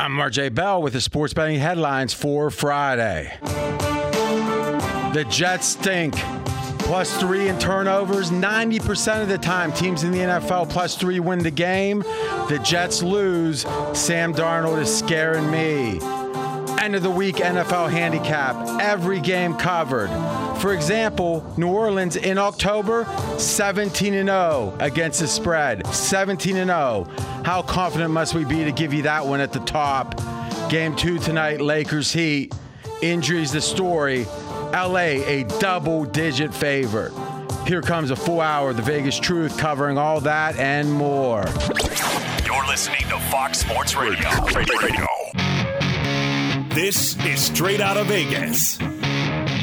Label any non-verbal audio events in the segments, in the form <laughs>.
I'm RJ Bell with the sports betting headlines for Friday. The Jets stink. Plus three in turnovers. 90% of the time, teams in the NFL plus three win the game. The Jets lose. Sam Darnold is scaring me. End of the week NFL handicap. Every game covered. For example, New Orleans in October, 17 and 0 against the spread. 17 and 0. How confident must we be to give you that one at the top? Game two tonight, Lakers Heat. Injuries the story. LA a double digit favorite. Here comes a full hour of the Vegas Truth covering all that and more. You're listening to Fox Sports Radio. Radio. This is Straight Out of Vegas.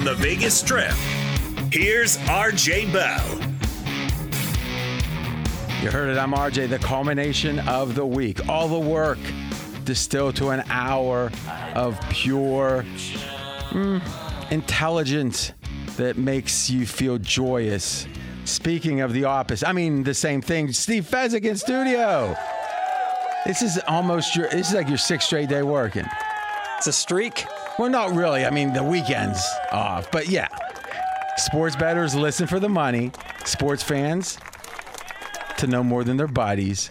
From the Vegas Strip, here's RJ Bell. You heard it. I'm RJ, the culmination of the week. All the work distilled to an hour of pure mm, intelligence that makes you feel joyous. Speaking of the opposite, I mean the same thing. Steve Fezzik in studio. This is almost your. This is like your sixth straight day working. It's a streak. Well, not really. I mean, the weekend's off, but yeah. Sports bettors listen for the money. Sports fans to know more than their buddies.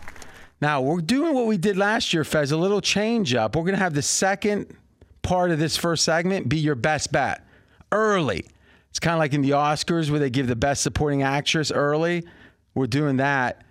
Now we're doing what we did last year, Fez. A little change up. We're gonna have the second part of this first segment be your best bet early. It's kind of like in the Oscars where they give the best supporting actress early. We're doing that.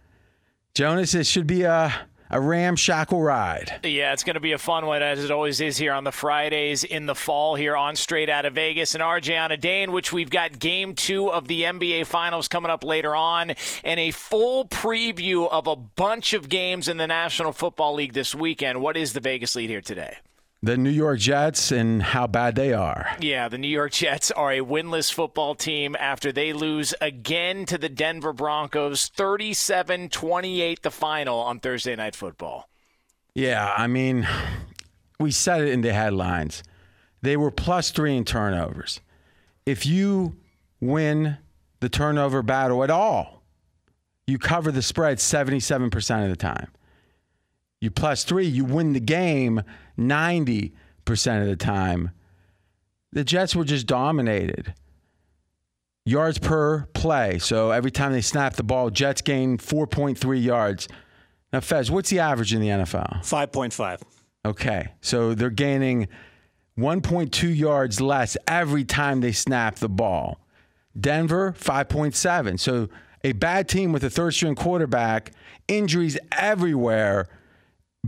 Jonas, it should be a a ramshackle ride. Yeah, it's going to be a fun one, as it always is here on the Fridays in the fall here on Straight Out of Vegas. And RJ on a day in which we've got game two of the NBA Finals coming up later on, and a full preview of a bunch of games in the National Football League this weekend. What is the Vegas lead here today? The New York Jets and how bad they are. Yeah, the New York Jets are a winless football team after they lose again to the Denver Broncos 37 28, the final on Thursday Night Football. Yeah, I mean, we said it in the headlines. They were plus three in turnovers. If you win the turnover battle at all, you cover the spread 77% of the time. You plus three, you win the game 90% of the time. The Jets were just dominated. Yards per play. So every time they snap the ball, Jets gain 4.3 yards. Now, Fez, what's the average in the NFL? 5.5. Okay. So they're gaining 1.2 yards less every time they snap the ball. Denver, 5.7. So a bad team with a third string quarterback, injuries everywhere,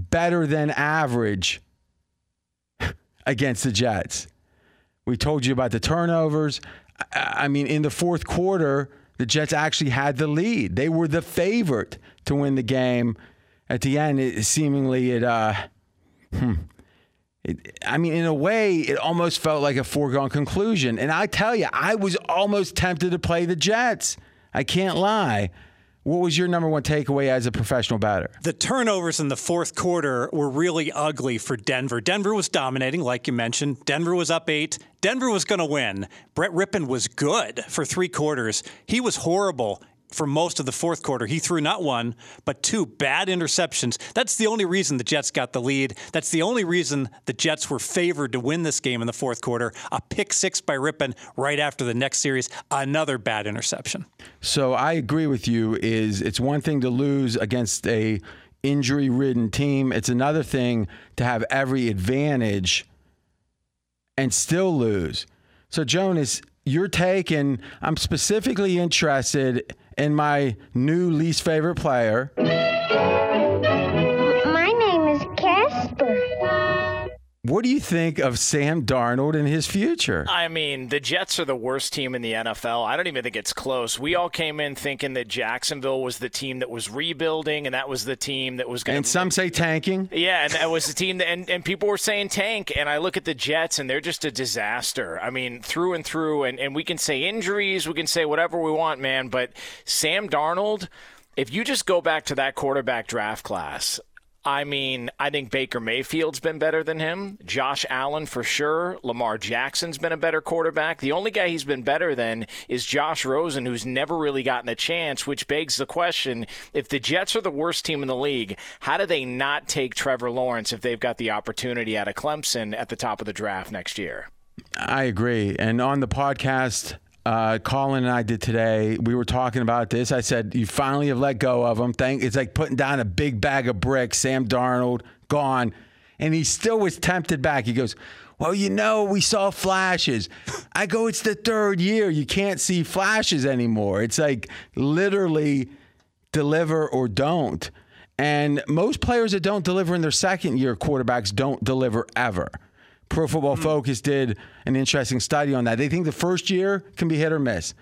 better than average against the Jets. We told you about the turnovers. I mean, in the fourth quarter, the Jets actually had the lead. They were the favorite to win the game. At the end, it seemingly it. Uh, hmm, it, I mean, in a way, it almost felt like a foregone conclusion. And I tell you, I was almost tempted to play the Jets. I can't lie. What was your number one takeaway as a professional batter? The turnovers in the fourth quarter were really ugly for Denver. Denver was dominating, like you mentioned. Denver was up eight. Denver was going to win. Brett Rypien was good for three quarters. He was horrible for most of the fourth quarter. He threw not one, but two bad interceptions. That's the only reason the Jets got the lead. That's the only reason the Jets were favored to win this game in the fourth quarter. A pick six by Rypien right after the next series, another bad interception. So I agree with you is it's one thing to lose against a injury-ridden team. It's another thing to have every advantage and still lose. So Jonas, your take and I'm specifically interested in my new least favorite player. What do you think of Sam Darnold and his future? I mean, the Jets are the worst team in the NFL. I don't even think it's close. We all came in thinking that Jacksonville was the team that was rebuilding, and that was the team that was going. And some say tanking. Yeah, and that was the team that, and, and people were saying tank. And I look at the Jets, and they're just a disaster. I mean, through and through. And, and we can say injuries, we can say whatever we want, man. But Sam Darnold, if you just go back to that quarterback draft class, I mean, I think Baker Mayfield's been better than him. Josh Allen for sure. Lamar Jackson's been a better quarterback. The only guy he's been better than is Josh Rosen, who's never really gotten a chance, which begs the question if the Jets are the worst team in the league, how do they not take Trevor Lawrence if they've got the opportunity out of Clemson at the top of the draft next year? I agree. And on the podcast, uh, Colin and I did today. We were talking about this. I said, "You finally have let go of him. Thank. It's like putting down a big bag of bricks. Sam Darnold gone, and he still was tempted back. He goes." Well, you know, we saw flashes. I go, it's the third year. You can't see flashes anymore. It's like literally deliver or don't. And most players that don't deliver in their second year quarterbacks don't deliver ever. Pro Football mm-hmm. Focus did an interesting study on that. They think the first year can be hit or miss.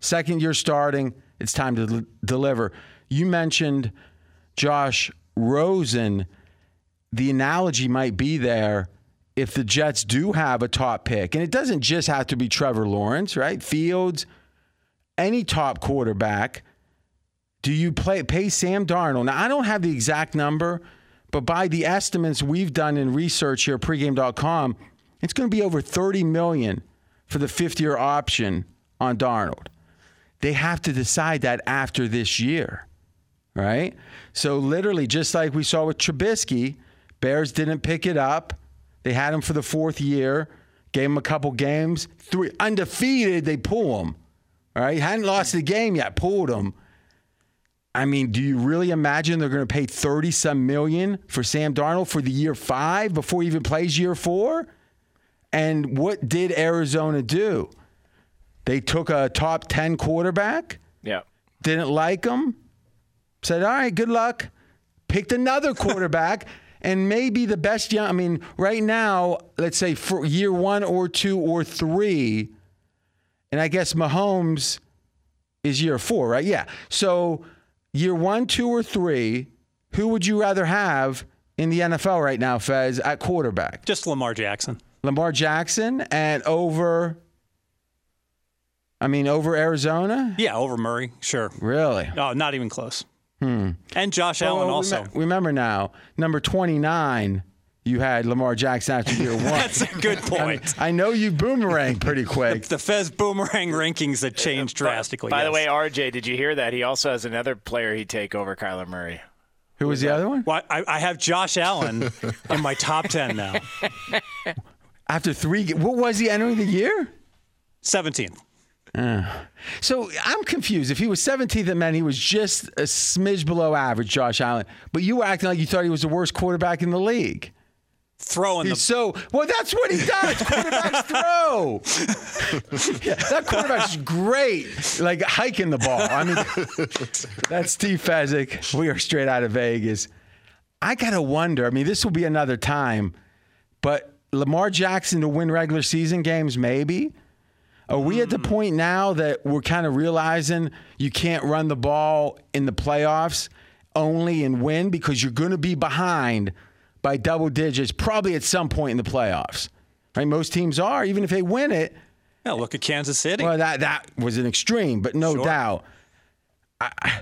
Second year starting, it's time to deliver. You mentioned Josh Rosen. The analogy might be there if the Jets do have a top pick, and it doesn't just have to be Trevor Lawrence, right? Fields, any top quarterback. Do you play pay Sam Darnold? Now I don't have the exact number but by the estimates we've done in research here, at pregame.com, it's going to be over 30 million for the fifth year option on Darnold. They have to decide that after this year, right? So literally, just like we saw with Trubisky, Bears didn't pick it up. They had him for the fourth year, gave him a couple games, three undefeated. They pull him. All right, hadn't lost the game yet, pulled him. I mean, do you really imagine they're going to pay 30 some million for Sam Darnold for the year five before he even plays year four? And what did Arizona do? They took a top 10 quarterback. Yeah. Didn't like him. Said, all right, good luck. Picked another <laughs> quarterback. and maybe the best young. I mean, right now, let's say for year one or two or three, and I guess Mahomes is year four, right? Yeah. So year one, two, or three, who would you rather have in the NFL right now, Fez, at quarterback? Just Lamar Jackson. Lamar Jackson and over. I mean, over Arizona? Yeah, over Murray, sure. Really? Oh, not even close. Hmm. And Josh Allen also. Remember now, number 29 you had Lamar Jackson after year <laughs> one. That's a good point. I, mean, I know you boomerang pretty <laughs> quick. the, the Fez boomerang rankings that changed drastically. By, yes. the way, RJ, did you hear that? He also has another player he'd take over Kyler Murray. Who was the other one? Well, I, I have Josh Allen <laughs> in my top 10 now. After three, what was he entering the year? 17th. Uh, so I'm confused. If he was 17th, it meant he was just a smidge below average, Josh Allen. But you were acting like you thought he was the worst quarterback in the league throwing He's the so well that's what he does. <laughs> Quarterbacks throw. Yeah, <laughs> that quarterback's great. Like hiking the ball. I mean that's steve fezzik. We are straight out of vegas. I gotta wonder i mean this will be another time but lamar jackson to win regular season games maybe? Are we at the mm. point now that we're kind of realizing you can't run the ball in the playoffs only and win because you're going to be behind by double digits probably at some point in the playoffs. Right? Most teams are, even if they win it. Yeah, look at Kansas City. Well, that that was an extreme, but no sure. doubt. I,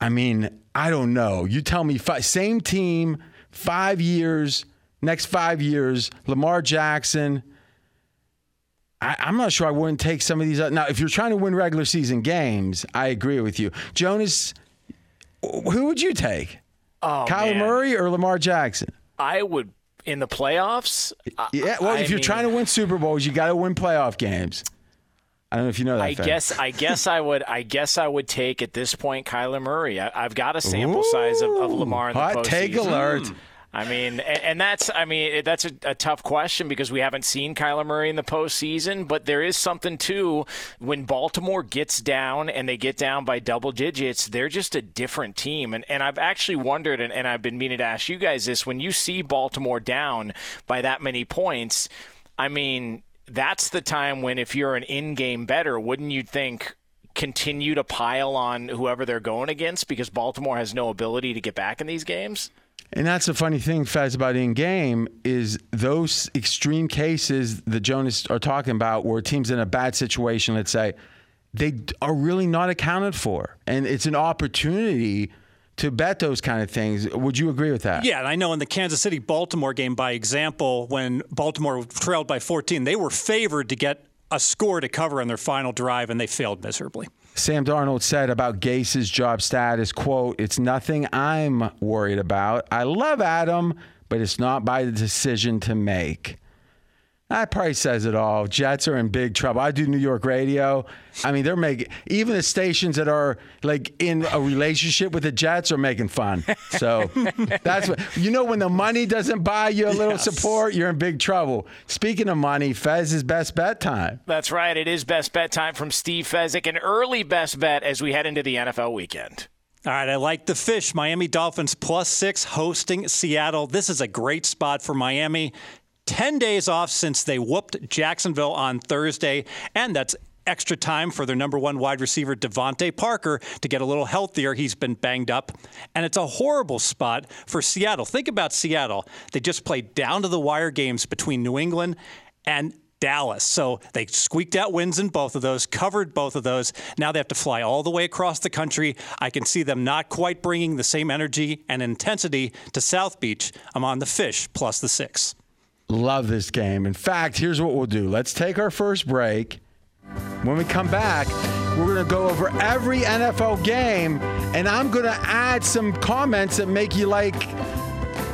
I mean, I don't know. You tell me, five, same team, five years, next five years, Lamar Jackson. I, am not sure I wouldn't take some of these. Now, if you're trying to win regular season games, I agree with you. Jonas, who would you take? Oh, Kyler man. Murray or Lamar Jackson? I would in the playoffs. Yeah, well, I if you're trying to win Super Bowls, you got to win playoff games. I don't know if you know that. I fact. guess I guess I would I guess I would take at this point Kyler Murray. I, have got a sample Ooh, size of, of, Lamar in the hot postseason. take alert. Hmm. I mean, and that's I mean that's a, a, tough question because we haven't seen Kyler Murray in the postseason, but there is something too when Baltimore gets down and they get down by double digits, they're just a different team. And and I've actually wondered, and, and I've been meaning to ask you guys this: when you see Baltimore down by that many points, I mean, that's the time when if you're an in-game bettor, wouldn't you think? continue to pile on whoever they're going against because Baltimore has no ability to get back in these games? And that's the funny thing, Fez, about in game is those extreme cases that Jonas are talking about where teams in a bad situation, let's say, they are really not accounted for. And it's an opportunity to bet those kind of things. Would you agree with that? Yeah, and I know in the Kansas City Baltimore game, by example, when Baltimore trailed by 14, they were favored to get a score to cover on their final drive, and they failed miserably. Sam Darnold said about Gase's job status, quote, it's nothing I'm worried about. I love Adam, but it's not by the decision to make. That probably says it all. Jets are in big trouble. I do New York radio. I mean, they're making even the stations that are like in a relationship with the Jets are making fun. So <laughs> that's what you know. When the money doesn't buy you a little yes. support, you're in big trouble. Speaking of money, Fez is best bet time. That's right. It is best bet time from Steve Fezzik, an early best bet as we head into the NFL weekend. All right, I like the fish. Miami Dolphins plus six hosting Seattle. This is a great spot for Miami. 10 days off since they whooped Jacksonville on Thursday, and that's extra time for their number one wide receiver, DeVante Parker, to get a little healthier. He's been banged up. And it's a horrible spot for Seattle. Think about Seattle. They just played down to the wire games between New England and Dallas. So they squeaked out wins in both of those, covered both of those. Now they have to fly all the way across the country. I can see them not quite bringing the same energy and intensity to South Beach. I'm on the fish plus the six. Love this game. In fact, here's what we'll do let's take our first break. When we come back, we're going to go over every NFL game, and I'm going to add some comments that make you like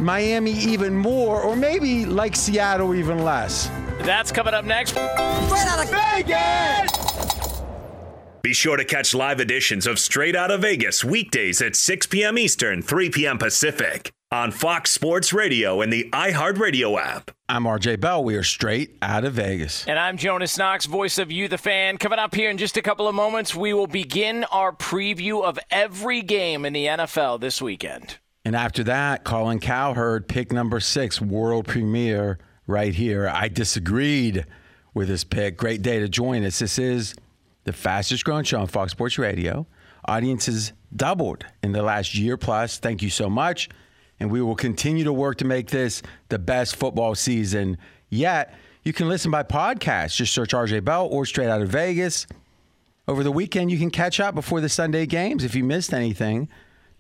Miami even more, or maybe like Seattle even less. That's coming up next. Straight out of Vegas! Be sure to catch live editions of Straight Out of Vegas weekdays at 6 p.m. Eastern, 3 p.m. Pacific on Fox Sports Radio and the iHeartRadio app. I'm RJ Bell. We are straight out of Vegas. And I'm Jonas Knox, voice of You, the fan. Coming up here in just a couple of moments, we will begin our preview of every game in the NFL this weekend. And after that, Colin Cowherd, pick number six, world premiere right here. I disagreed with this pick. Great day to join us. This is the fastest growing show on Fox Sports Radio. Audiences doubled in the last year plus. Thank you so much and we will continue to work to make this the best football season yet. You can listen by podcast. Just search RJ Bell or Straight Out of Vegas. Over the weekend, you can catch up before the Sunday games if you missed anything.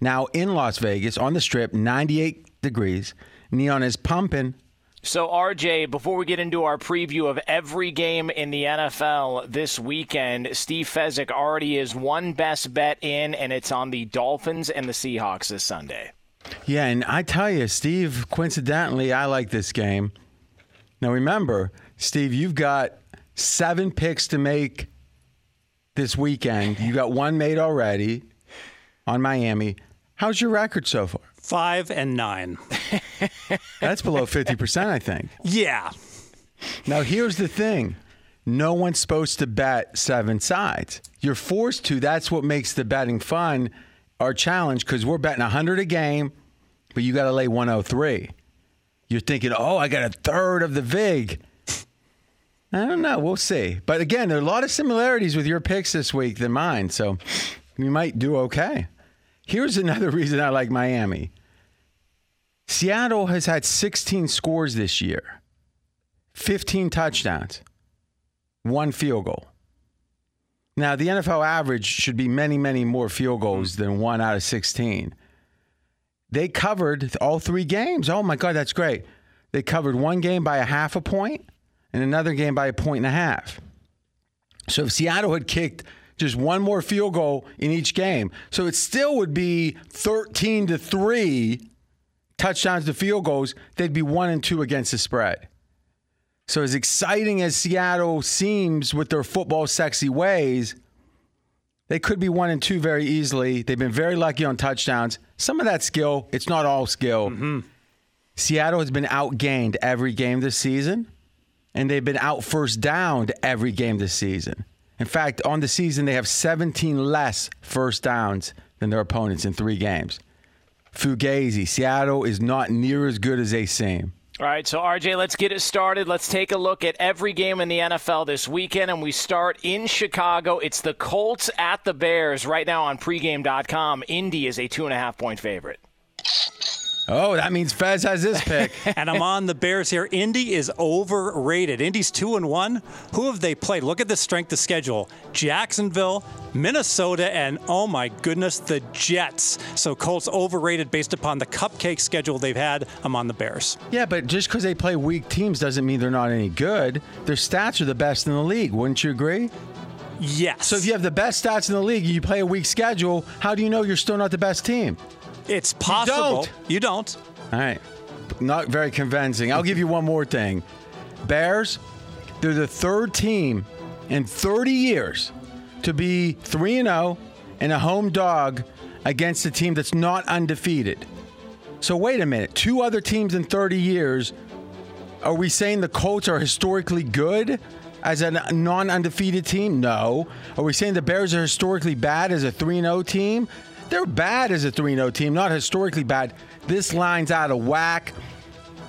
Now in Las Vegas on the strip, 98 degrees. Neon is pumping. So, RJ, before we get into our preview of every game in the NFL this weekend, Steve Fezzik already is one best bet in, and it's on the Dolphins and the Seahawks this Sunday. Yeah, and I tell you, Steve, coincidentally, I like this game. Now remember, Steve, you've got seven picks to make this weekend. You got one made already on Miami. How's your record so far? Five and nine. <laughs> That's below 50%, I think. Yeah. Now, here's the thing no one's supposed to bet seven sides. You're forced to. That's what makes the betting fun our challenge because we're betting 100 a game, but you got to lay 103. You're thinking, oh, I got a third of the VIG. I don't know. We'll see. But again, there are a lot of similarities with your picks this week than mine. So you might do okay. Here's another <laughs> reason I like Miami Seattle has had 16 scores this year, 15 touchdowns, one field goal. Now, the NFL average should be many, many more field goals hmm. than one out of 16. They covered all three games. Oh, my God, that's great. They covered one game by a half a point and another game by a point and a half. So if Seattle had kicked just one more field goal in each game, so it still would be 13 to 3 touchdowns to field goals, they'd be 1 and 2 against the spread. So, as exciting as Seattle seems with their football sexy ways, they could be one and two very easily. They've been very lucky on touchdowns. Some of that skill, it's not all skill. Mm-hmm. Seattle has been outgained every game this season, and they've been out first downed every game this season. In fact, on the season, they have 17 less first downs than their opponents in three games. Fugazi, Seattle is not near as good as they seem. All right, so RJ, let's get it started. Let's take a look at every game in the NFL this weekend, and we start in Chicago. It's the Colts at the Bears right now on pregame.com. Indy is a two and a half point favorite. Oh, that means Fez has this pick. <laughs> and I'm on the Bears here. Indy is overrated. Indy's two and one. Who have they played? Look at the strength of schedule: Jacksonville, Minnesota, and oh my goodness, the Jets. So Colts overrated based upon the cupcake schedule they've had. I'm on the Bears. Yeah, but just because they play weak teams doesn't mean they're not any good. Their stats are the best in the league. Wouldn't you agree? Yes. So if you have the best stats in the league, you play a weak schedule. How do you know you're still not the best team? It's possible. You don't. You don't. All right. Not very convincing. I'll give you one more thing. Bears, they're the third team in 30 years to be 3 and 0 and a home dog against a team that's not undefeated. So wait a minute. Two other teams in 30 years. Are we saying the Colts are historically good as a non undefeated team? No. Are we saying the Bears are historically bad as a 3 0 team? They're bad as a 3 0 team, not historically bad. This line's out of whack.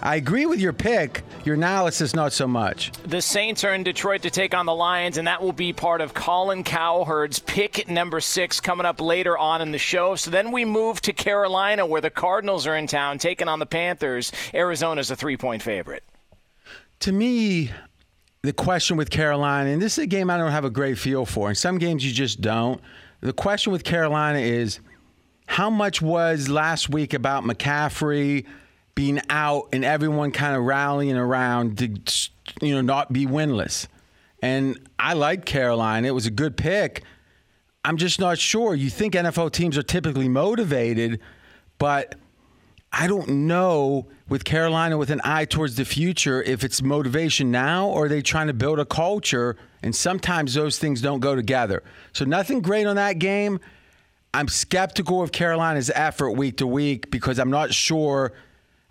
I agree with your pick. Your analysis, not so much. The Saints are in Detroit to take on the Lions, and that will be part of Colin Cowherd's pick number six coming up later on in the show. So then we move to Carolina, where the Cardinals are in town taking on the Panthers. Arizona's a three point favorite. To me, the question with Carolina, and this is a game I don't have a great feel for. In some games, you just don't. The question with Carolina is how much was last week about McCaffrey being out and everyone kind of rallying around to you know not be winless? And I like Carolina. It was a good pick. I'm just not sure. You think NFL teams are typically motivated, but I don't know with Carolina with an eye towards the future if it's motivation now or are they trying to build a culture and sometimes those things don't go together. So nothing great on that game. I'm skeptical of Carolina's effort week to week because I'm not sure.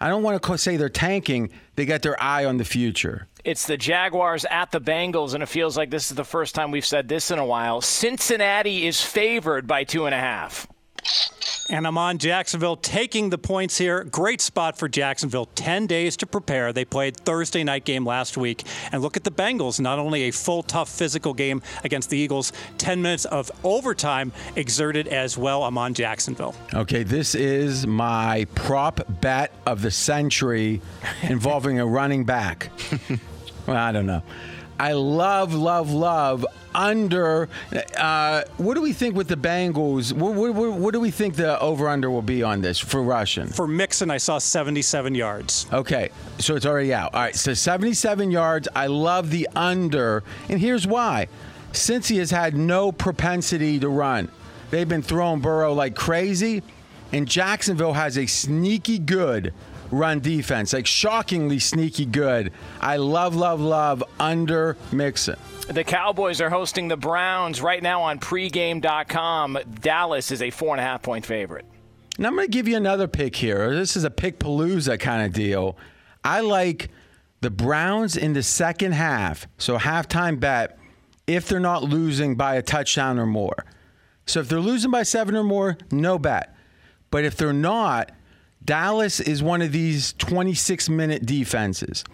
I don't want to say they're tanking. They got their eye on the future. It's the Jaguars at the Bengals, and it feels like this is the first time we've said this in a while. Cincinnati is favored by two and a half. And I'm on Jacksonville taking the points here. Great spot for Jacksonville. 10 days to prepare. They played Thursday night game last week. And look at the Bengals. Not only a full, tough physical game against the Eagles, 10 minutes of overtime exerted as well. I'm on Jacksonville. Okay, this is my prop bet of the century involving a running back. <laughs> well, I don't know. I love, love, love under. Uh, what do we think with the Bengals? What, what, what do we think the over under will be on this for Russian? For Mixon, I saw 77 yards. Okay, so it's already out. All right, so 77 yards. I love the under, and here's why. Since he has had no propensity to run, they've been throwing Burrow like crazy, and Jacksonville has a sneaky good run defense, like shockingly sneaky good. I love, love, love under Mixon. The Cowboys are hosting the Browns right now on pregame.com. Dallas is a four and a half point favorite. And I'm going to give you another pick here. This is a pick palooza kind of deal. I like the Browns in the second half, so halftime bet, if they're not losing by a touchdown or more. So if they're losing by seven or more, no bet. But if they're not, Dallas is one of these 26 minute defenses,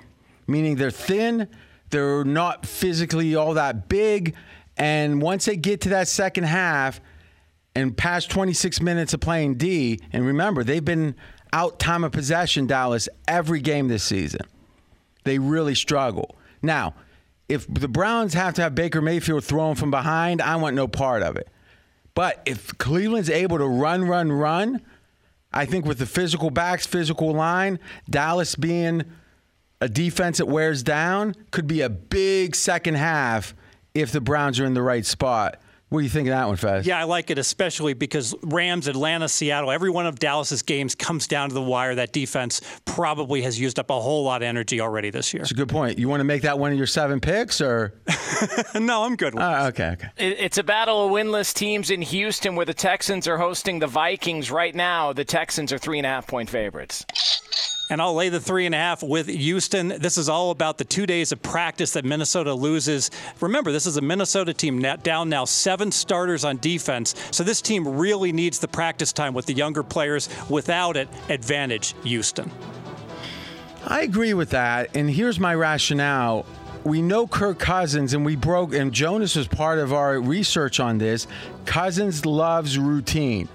meaning they're thin, they're not physically all that big. And once they get to that second half and past 26 minutes of playing D, and remember, they've been out time of possession, Dallas, every game this season. They really struggle. Now, if the Browns have to have Baker Mayfield thrown from behind, I want no part of it. But if Cleveland's able to run, run, run, I think with the physical backs, physical line, Dallas being a defense that wears down could be a big second half if the Browns are in the right spot. What do you think of that one, Fez? Yeah, I like it, especially because Rams, Atlanta, Seattle, every one of Dallas's games comes down to the wire. That defense probably has used up a whole lot of energy already this year. It's a good point. You want to make that one of your seven picks, or <laughs> no? I'm good. With uh, okay, okay. It's a battle of winless teams in Houston, where the Texans are hosting the Vikings right now. The Texans are three and a half point favorites. And I'll lay the three and a half with Houston. This is all about the two days of practice that Minnesota loses. Remember, this is a Minnesota team down now seven starters on defense. So this team really needs the practice time with the younger players. Without it, advantage Houston. I agree with that. And here's my rationale. We know Kirk Cousins, and we broke, and Jonas was part of our research on this. Cousins loves routine.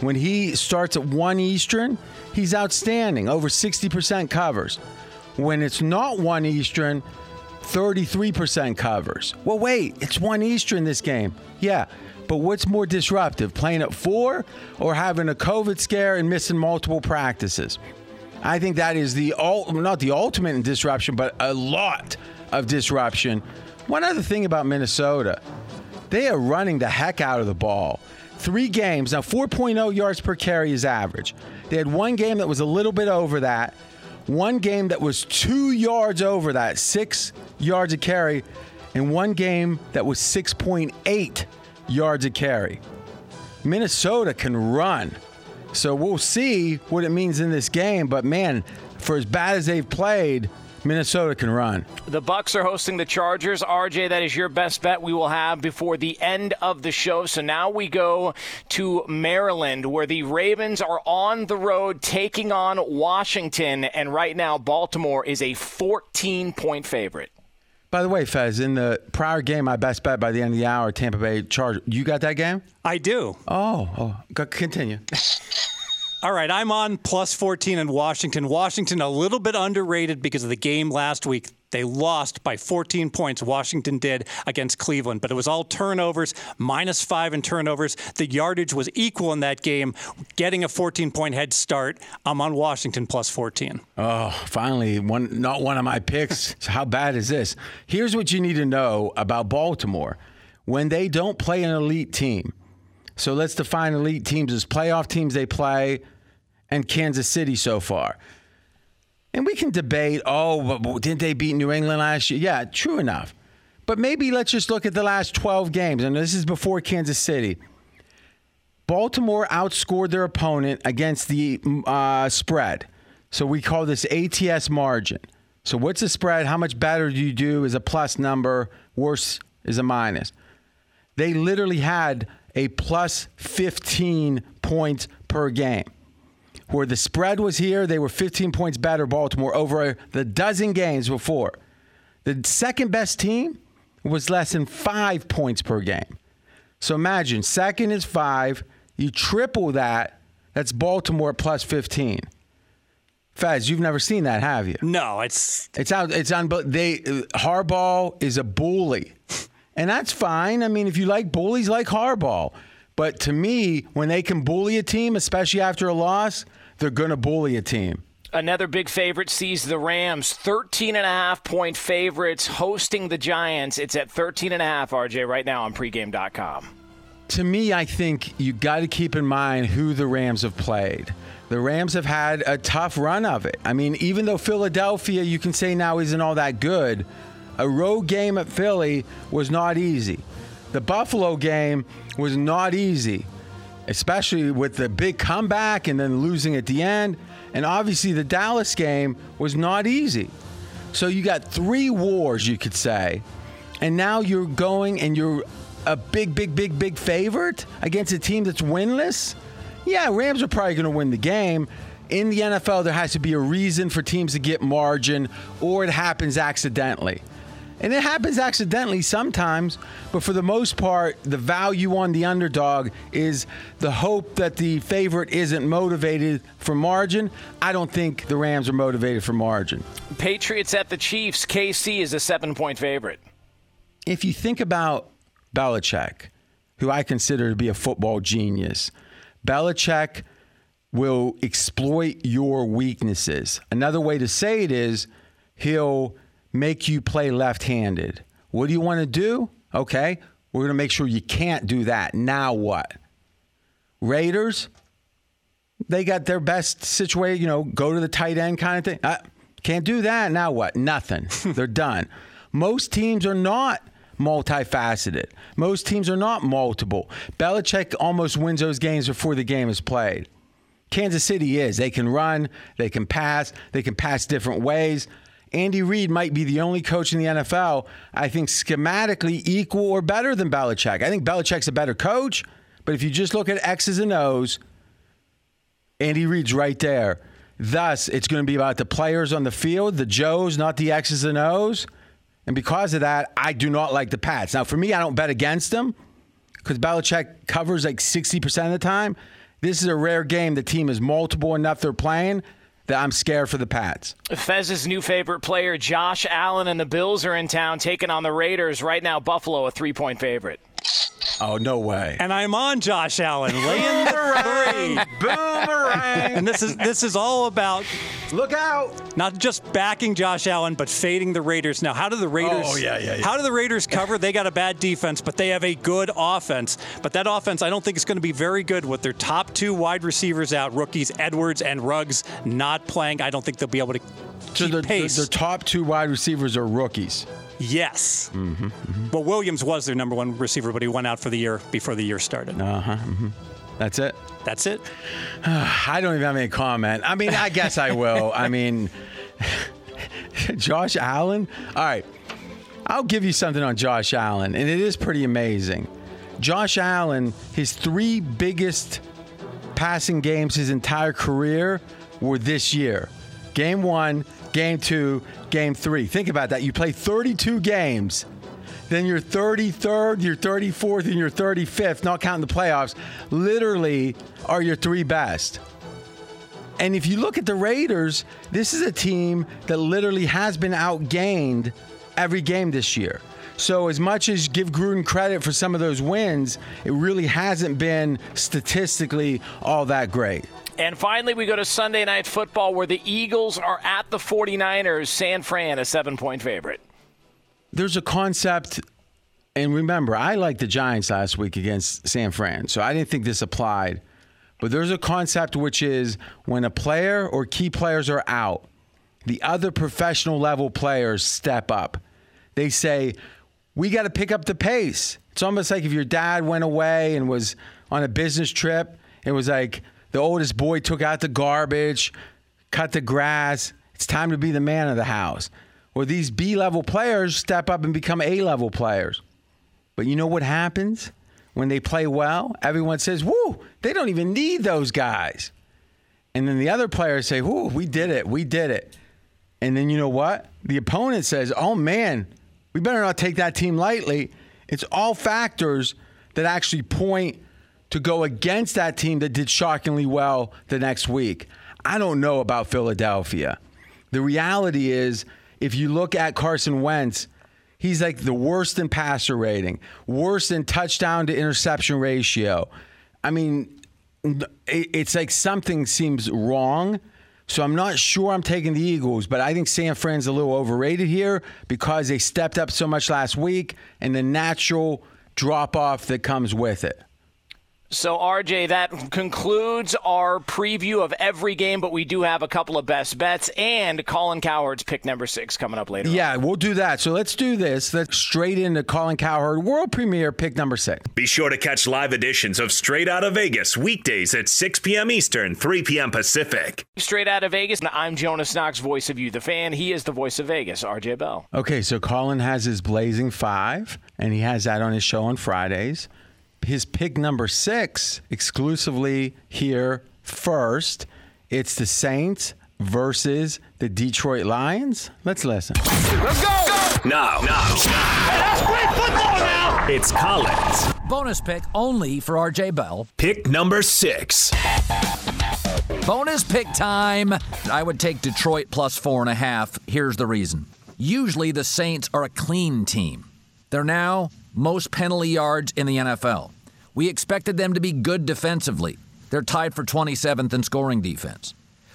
When he starts at 1 Eastern, he's outstanding, over 60% covers. When it's not 1 Eastern, 33% covers. Well, wait, it's 1 Eastern this game. Yeah, but what's more disruptive, playing at 4 or having a COVID scare and missing multiple practices? I think that is the not the ultimate in disruption, but a lot of disruption. One other thing about Minnesota, they are running the heck out of the ball. Three games now, 4.0 yards per carry is average. They had one game that was a little bit over that, one game that was two yards over that, six yards a carry, and one game that was 6.8 yards a carry. Minnesota can run. So we'll see what it means in this game. But man, for as bad as they've played, Minnesota can run. The Bucks are hosting the Chargers. RJ, that is your best bet we will have before the end of the show. So now we go to Maryland, where the Ravens are on the road taking on Washington, and right now Baltimore is a 14 point favorite. By the way, Fez, in the prior game, my best bet by the end of the hour, Tampa Bay Chargers. You got that game? I do. Oh, oh continue. <laughs> All right, I'm on plus 14 in Washington. Washington a little bit underrated because of the game last week. They lost by 14 points. Washington did against Cleveland, but it was all turnovers, minus five in turnovers. The yardage was equal in that game, getting a 14 point head start. I'm on Washington plus 14. Oh, finally, one not one of my picks. <laughs> How bad is this? Here's what you need to know about Baltimore. When they don't play an elite team, so let's define elite teams as playoff teams they play and Kansas City so far. And we can debate, oh, but didn't they beat New England last year? Yeah, true enough. But maybe let's just look at the last 12 games. And this is before Kansas City. Baltimore outscored their opponent against the uh, spread. So we call this ATS margin. So what's the spread? How much better do you do is a plus number, worse is a minus. They literally had a plus 15 points per game where the spread was here, they were 15 points better, Baltimore, over the dozen games before. The second best team was less than five points per game. So imagine, second is five, you triple that, that's Baltimore plus 15. Fez, you've never seen that, have you? No, it's it's out. It's on. But they Harbaugh is a bully, and that's fine. I mean, if you like bullies, like Harbaugh. But to me, when they can bully a team, especially after a loss, they're going to bully a team. Another big favorite sees the Rams, 13 and a half point favorites hosting the Giants. It's at 13 and a half, RJ, right now on pregame.com. To me, I think you got to keep in mind who the Rams have played. The Rams have had a tough run of it. I mean, even though Philadelphia, you can say now isn't all that good, a road game at Philly was not easy. The Buffalo game was not easy especially with the big comeback and then losing at the end. And obviously, the Dallas game was not easy. So you got three wars, you could say. And now you're going and you're a big, big, big, big favorite against a team that's winless. Yeah, Rams are probably going to win the game. In the NFL, there has to be a reason for teams to get margin, or it happens accidentally. And it happens accidentally sometimes, but for the most part, the value on the underdog is the hope that the favorite isn't motivated for margin. I don't think the Rams are motivated for margin. Patriots at the Chiefs. KC is a seven point favorite. If you think about Belichick, who I consider to be a football genius, Belichick will exploit your weaknesses. Another way to say it is he'll make you play left handed. What do you want to do? Okay, we're going to make sure you can't do that. Now what? Raiders, they got their best situation, you know, go to the tight end kind of thing. Uh, can't do that. Now what? Nothing. <laughs> They're done. Most teams are not multifaceted. Most teams are not multiple. Belichick almost wins those games before the game is played. Kansas City is. They can run, they can pass, they can pass different ways. Andy Reid might be the only coach in the NFL I think schematically equal or better than Belichick. I think Belichick's a better coach, but if you just look at X's and O's, Andy Reid's right there. Thus, it's going to be about the players on the field, the Joes, not the X's and O's. And because of that, I do not like the Pats. Now, for me, I don't bet against them because Belichick covers like 60% of the time. This is a rare game. The team is multiple enough they're playing that I'm scared for the Pats. Fez's new favorite player, Josh Allen, and the Bills are in town taking on the Raiders. Right now, Buffalo, a three point favorite. Oh, no way. And I'm on Josh Allen, laying the three. Boomerang. And this is this is all about Look out. not just backing Josh Allen, but fading the Raiders. Now, how do the Raiders? Oh, yeah, yeah, yeah. How do the Raiders cover? They got a bad defense, but they have a good offense. But that offense, I don't think is going to be very good with their top two wide receivers out, rookies Edwards and Ruggs not playing. I don't think they'll be able to So keep their, pace. their top two wide receivers are rookies. Yes. Mm-hmm, Well, Williams was their number one receiver, but he went out for the year before the year started. Uh huh. That's it. That's it. <sighs> I don't even have any comment. I mean, I guess I will. I mean, <laughs> Josh Allen. All right, I'll give you something on Josh Allen, and it is pretty amazing. Josh Allen, his three biggest passing games his entire career were this year. Game one, game two, game three. Think about that. You play 32 games. Then your 33rd, your 34th, and your 35th, not counting the playoffs, literally are your three best. And if you look at the Raiders, this is a team that literally has been outgained every game this year. So, as much as give Gruden credit for some of those wins, it really hasn't been statistically all that great. And finally, we go to Sunday Night Football where the Eagles are at the 49ers. San Fran, a seven point favorite. There's a concept, and remember, I liked the Giants last week against San Fran, so I didn't think this applied. But there's a concept which is when a player or key players are out, the other professional level players step up. They say, We got to pick up the pace. It's almost like if your dad went away and was on a business trip, it was like the oldest boy took out the garbage, cut the grass. It's time to be the man of the house. Or these B level players step up and become A level players. But you know what happens when they play well? Everyone says, Woo, they don't even need those guys. And then the other players say, Woo, we did it. We did it. And then you know what? The opponent says, Oh man, we better not take that team lightly. It's all factors that actually point to go against that team that did shockingly well the next week. I don't know about Philadelphia. The reality is, if you look at Carson Wentz, he's like the worst in passer rating, worst in touchdown to interception ratio. I mean, it's like something seems wrong. So I'm not sure I'm taking the Eagles, but I think San Fran's a little overrated here because they stepped up so much last week and the natural drop off that comes with it. So, RJ, that concludes our preview of every game, but we do have a couple of best bets and Colin Cowherd's pick number six coming up later. on. Yeah, we'll do that. So let's do this. Let's straight into Colin Cowherd, world premiere pick number six. Be sure to catch live editions of Straight Out of Vegas weekdays at 6 p.m. Eastern, 3 p.m. Pacific. Straight out of Vegas, I'm Jonas Knox, voice of you, the fan. He is the voice of Vegas, RJ Bell. Okay, so Colin has his Blazing Five, and he has that on his show on Fridays. His pick number six, exclusively here first, it's the Saints versus the Detroit Lions. Let's listen. Let's go now, now. That's great football now. It's Colin's Bonus pick only for RJ Bell. pick number six. Bonus pick time. I would take Detroit plus four and a half. Here's the reason. Usually the Saints are a clean team. They're now most penalty yards in the NFL. We expected them to be good defensively. They're tied for 27th in scoring defense.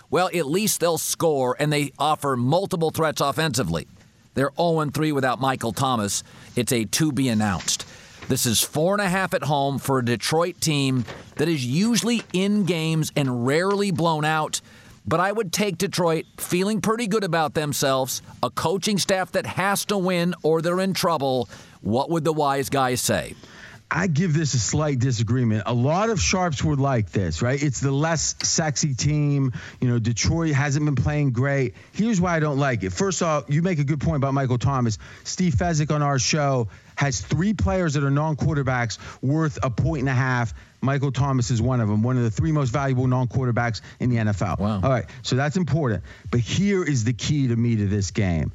Well, at least they'll score and they offer multiple threats offensively. They're 0 3 without Michael Thomas. It's a to be announced. This is four and a half at home for a Detroit team that is usually in games and rarely blown out. But I would take Detroit feeling pretty good about themselves, a coaching staff that has to win or they're in trouble. What would the wise guys say? I give this a slight disagreement. A lot of sharps would like this, right? It's the less sexy team. You know, Detroit hasn't been playing great. Here's why I don't like it. First off, you make a good point about Michael Thomas. Steve Fezzik on our show has three players that are non-quarterbacks worth a point and a half. Michael Thomas is one of them, one of the three most valuable non-quarterbacks in the NFL. Wow. All right, so that's important. But here is the key to me to this game.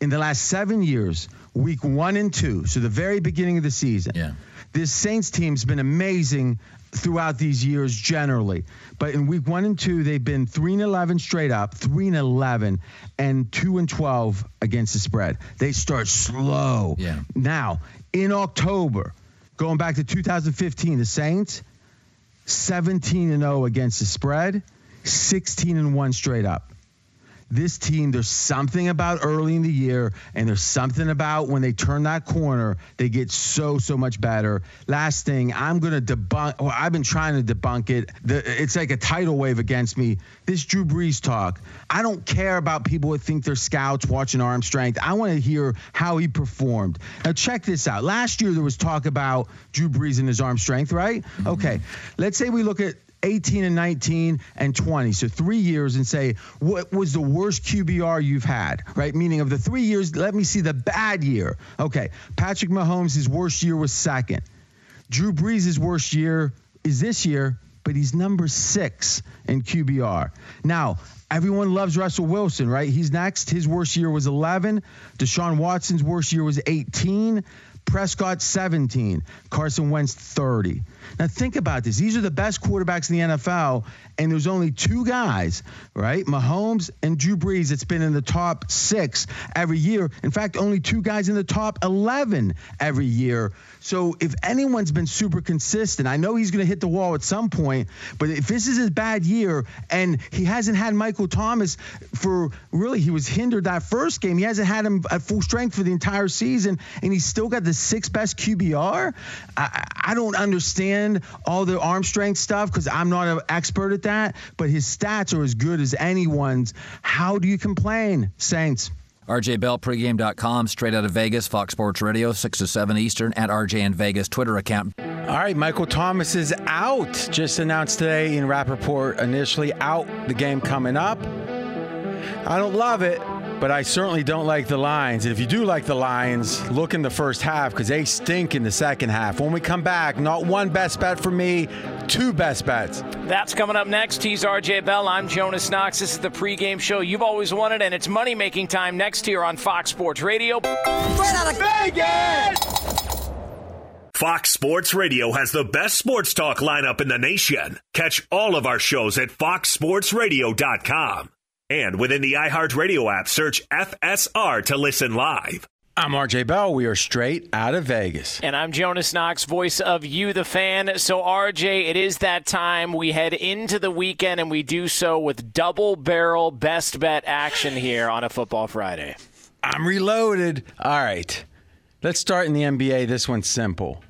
In the last seven years, week one and two, so the very beginning of the season, Yeah. This Saints team's been amazing throughout these years generally. But in week one and two, they've been 3 and 11 straight up, 3 and 11, and 2 and 12 against the spread. They start slow. Yeah. Now, in October, going back to 2015, the Saints, 17 and 0 against the spread, 16 and 1 straight up this team, there's something about early in the year, and there's something about when they turn that corner, they get so, so much better. Last thing, I'm going to debunk, well, I've been trying to debunk it. The, it's like a tidal wave against me. This Drew Brees talk, I don't care about people that think they're scouts watching arm strength. I want to hear how he performed. Now, check this out. Last year, there was talk about Drew Brees and his arm strength, right? Mm-hmm. Okay. Let's say we look at 18 and 19 and 20. So three years and say, what was the worst QBR you've had, right? Meaning of the three years, let me see the bad year. Okay. Patrick Mahomes, his worst year was second. Drew Brees' worst year is this year, but he's number six in QBR. Now, everyone loves Russell Wilson, right? He's next. His worst year was 11. Deshaun Watson's worst year was 18. Prescott 17, Carson Wentz 30. Now think about this. These are the best quarterbacks in the NFL, and there's only two guys, right? Mahomes and Drew Brees that's been in the top six every year. In fact, only two guys in the top 11 every year. So if anyone's been super consistent, I know he's going to hit the wall at some point, but if this is his bad year and he hasn't had Michael Thomas for really, he was hindered that first game. He hasn't had him at full strength for the entire season, and he's still got the sixth best QBR. I, I don't understand all the arm strength stuff because I'm not an expert at that, but his stats are as good as anyone's. How do you complain, Saints? RJ Bell, pregame.com, straight out of Vegas, Fox Sports Radio, 6 to 7 Eastern, at RJ and Vegas, Twitter account. All right, Michael Thomas is out. Just announced today Ian Rapoport initially out the game coming up. I don't love it, but I certainly don't like the Lions. And if you do like the Lions, look in the first half because they stink in the second half. When we come back, not one best bet for me, two best bets. That's coming up next. He's RJ Bell. I'm Jonas Knox. This is the pregame show you've always wanted, and it's money making time next here on Fox Sports Radio. Right out of Vegas! Fox Sports Radio has the best sports talk lineup in the nation. Catch all of our shows at foxsportsradio.com. And within the iHeartRadio app, search FSR to listen live. I'm RJ Bell. We are straight out of Vegas. And I'm Jonas Knox, voice of You, the fan. So, RJ, it is that time. We head into the weekend, and we do so with double barrel best bet action here on a Football Friday. I'm reloaded. All right. Let's start in the NBA. This one's simple.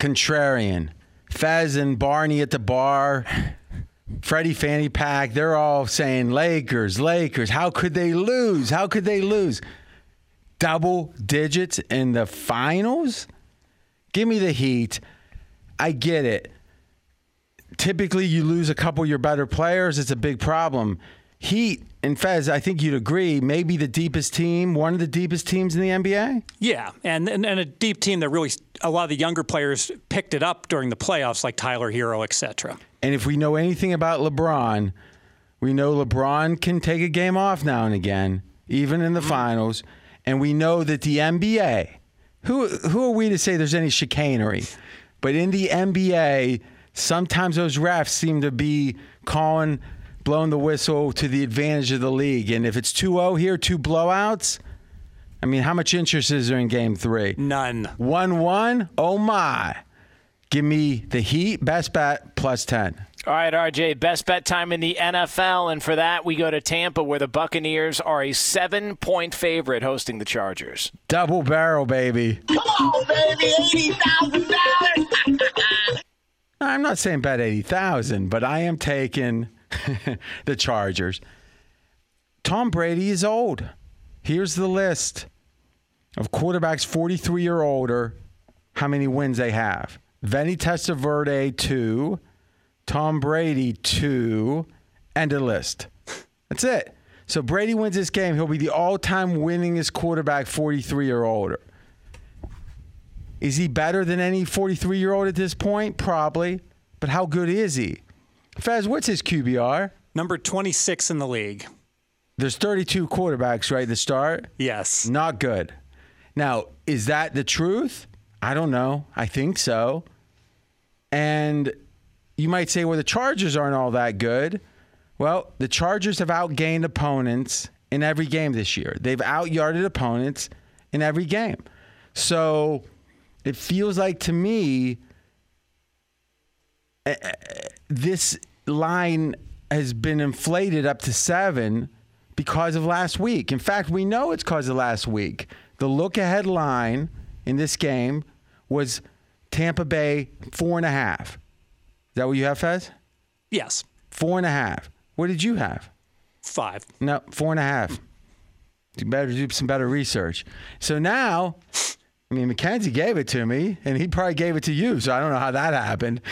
Contrarian. Fez and Barney at the bar. Freddie Fanny Pack. They're all saying Lakers, Lakers. How could they lose? How could they lose? Double digits in the finals? Give me the Heat. I get it. Typically, you lose a couple of your better players. It's a big problem. Heat and Fez, I think you'd agree, maybe the deepest team, one of the deepest teams in the NBA. Yeah, and, and and a deep team that really a lot of the younger players picked it up during the playoffs, like Tyler Herro, et cetera. And if we know anything about LeBron, we know LeBron can take a game off now and again, even in the Mm-hmm. finals. And we know that the NBA, who who are we to say there's any chicanery? But in the NBA, sometimes those refs seem to be calling, blowing the whistle to the advantage of the league. And if it's 2-0 here, two blowouts, I mean, how much interest is there in game three? None. 1 1? Oh my. Give me the Heat, best bet, plus 10. All right, RJ, best bet time in the NFL. And for that, we go to Tampa, where the Buccaneers are a seven point favorite hosting the Chargers. Double barrel, baby. Come on, baby, eighty thousand dollars. <laughs> I'm not saying bet 80,000, but I am taking <laughs> the Chargers. Tom Brady is old. Here's the list of quarterbacks 43 or older how many wins they have. Vinny Testaverde, two. Tom Brady, two. End of list. That's it. So Brady wins this game. He'll be the all time winningest quarterback, 43 or older. Is he better than any 43 year old at this point? Probably. But how good is he? Fez, what's his QBR? Number 26 in the league. There's 32 quarterbacks, right, to start? Yes. Not good. Now, is that the truth? I don't know. I think so. And you might say, well, the Chargers aren't all that good. Well, the Chargers have outgained opponents in every game this year. They've outyarded opponents in every game. So it feels like to me, this line has been inflated up to seven because of last week. In fact, we know it's because of last week. The look ahead line in this game was Tampa Bay four and a half. Is that what you have, Fez? Yes. Four and a half. What did you have? Five. No, four and a half. You better do some better research. So now, I mean, Mackenzie gave it to me, and he probably gave it to you. So I don't know how that happened. <laughs>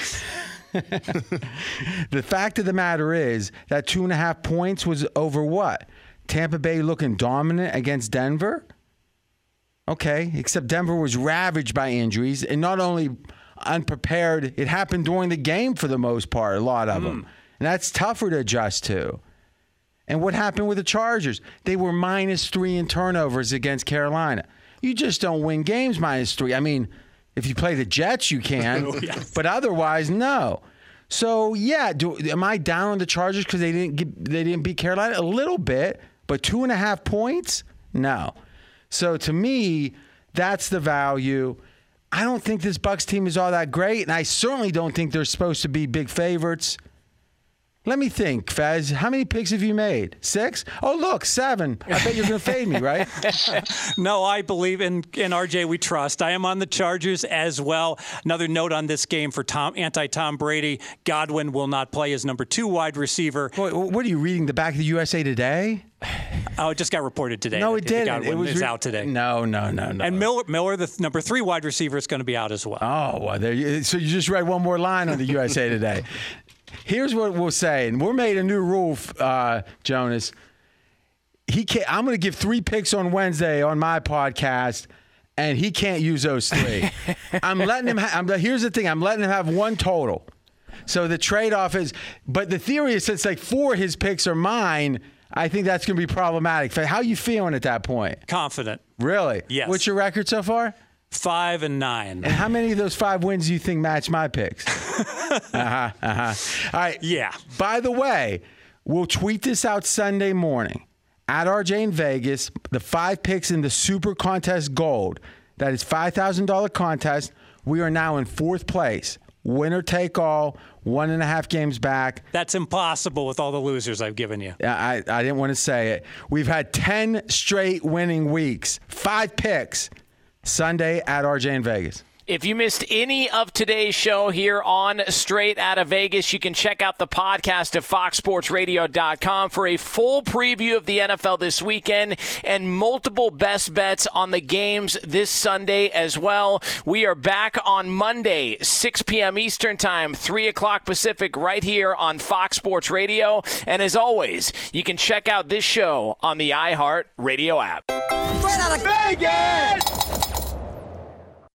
<laughs> the fact of the matter is that two and a half points was over what? Tampa Bay looking dominant against Denver? Okay, except Denver was ravaged by injuries and not only unprepared, it happened during the game for the most part, a lot of hmm. them. And that's tougher to adjust to. And what happened with the Chargers? They were minus three in turnovers against Carolina. You just don't win games minus three. I mean, if you play the Jets, you can, <laughs> oh, but otherwise, no. So yeah, do, am I down on the Chargers because they didn't get, they didn't beat Carolina a little bit, but two and a half points? No. So to me, that's the value. I don't think this Bucks team is all that great, and I certainly don't think they're supposed to be big favorites. Let me think, Faz. How many picks have you made? Six? Oh, look, seven. I bet you're going to fade me, right? <laughs> No, I believe in, in RJ. We trust. I am on the Chargers as well. Another note on this game for Tom anti Tom Brady: Godwin will not play as number two wide receiver. Wait, what are you reading? The back of the USA Today? Oh, it just got reported today. No, it didn't. Godwin it was is re- out today. No, no, no, no. And Miller, Miller, the th- number three wide receiver, is going to be out as well. Oh, well, there you, so you just read one more line on the USA Today. <laughs> Here's what we'll say, and we're made a new rule, uh, Jonas. He can't. I'm going to give three picks on Wednesday on my podcast, and he can't use those three. <laughs> I'm letting him. Ha- I'm, here's the thing. I'm letting him have one total. So the trade-off is, but the theory is since like four of his picks are mine, I think that's going to be problematic. How you feeling at that point? Confident. Really? Yes. What's your record so far? Five and nine. And how many of those five wins do you think match my picks? <laughs> uh huh. Uh huh. All right. Yeah. By the way, we'll tweet this out Sunday morning at RJ in Vegas. The five picks in the Super Contest Gold. That is five thousand dollar contest. We are now in fourth place. Winner take all. One and a half games back. That's impossible with all the losers I've given you. I, I didn't want to say it. We've had 10 straight winning weeks, five picks Sunday at RJ in Vegas. If you missed any of today's show here on Straight Out of Vegas, you can check out the podcast at foxsportsradio.com for a full preview of the NFL this weekend and multiple best bets on the games this Sunday as well. We are back on Monday, 6 p.m. Eastern Time, 3 o'clock Pacific, right here on Fox Sports Radio. And as always, you can check out this show on the iHeart Radio app. Straight out of Vegas!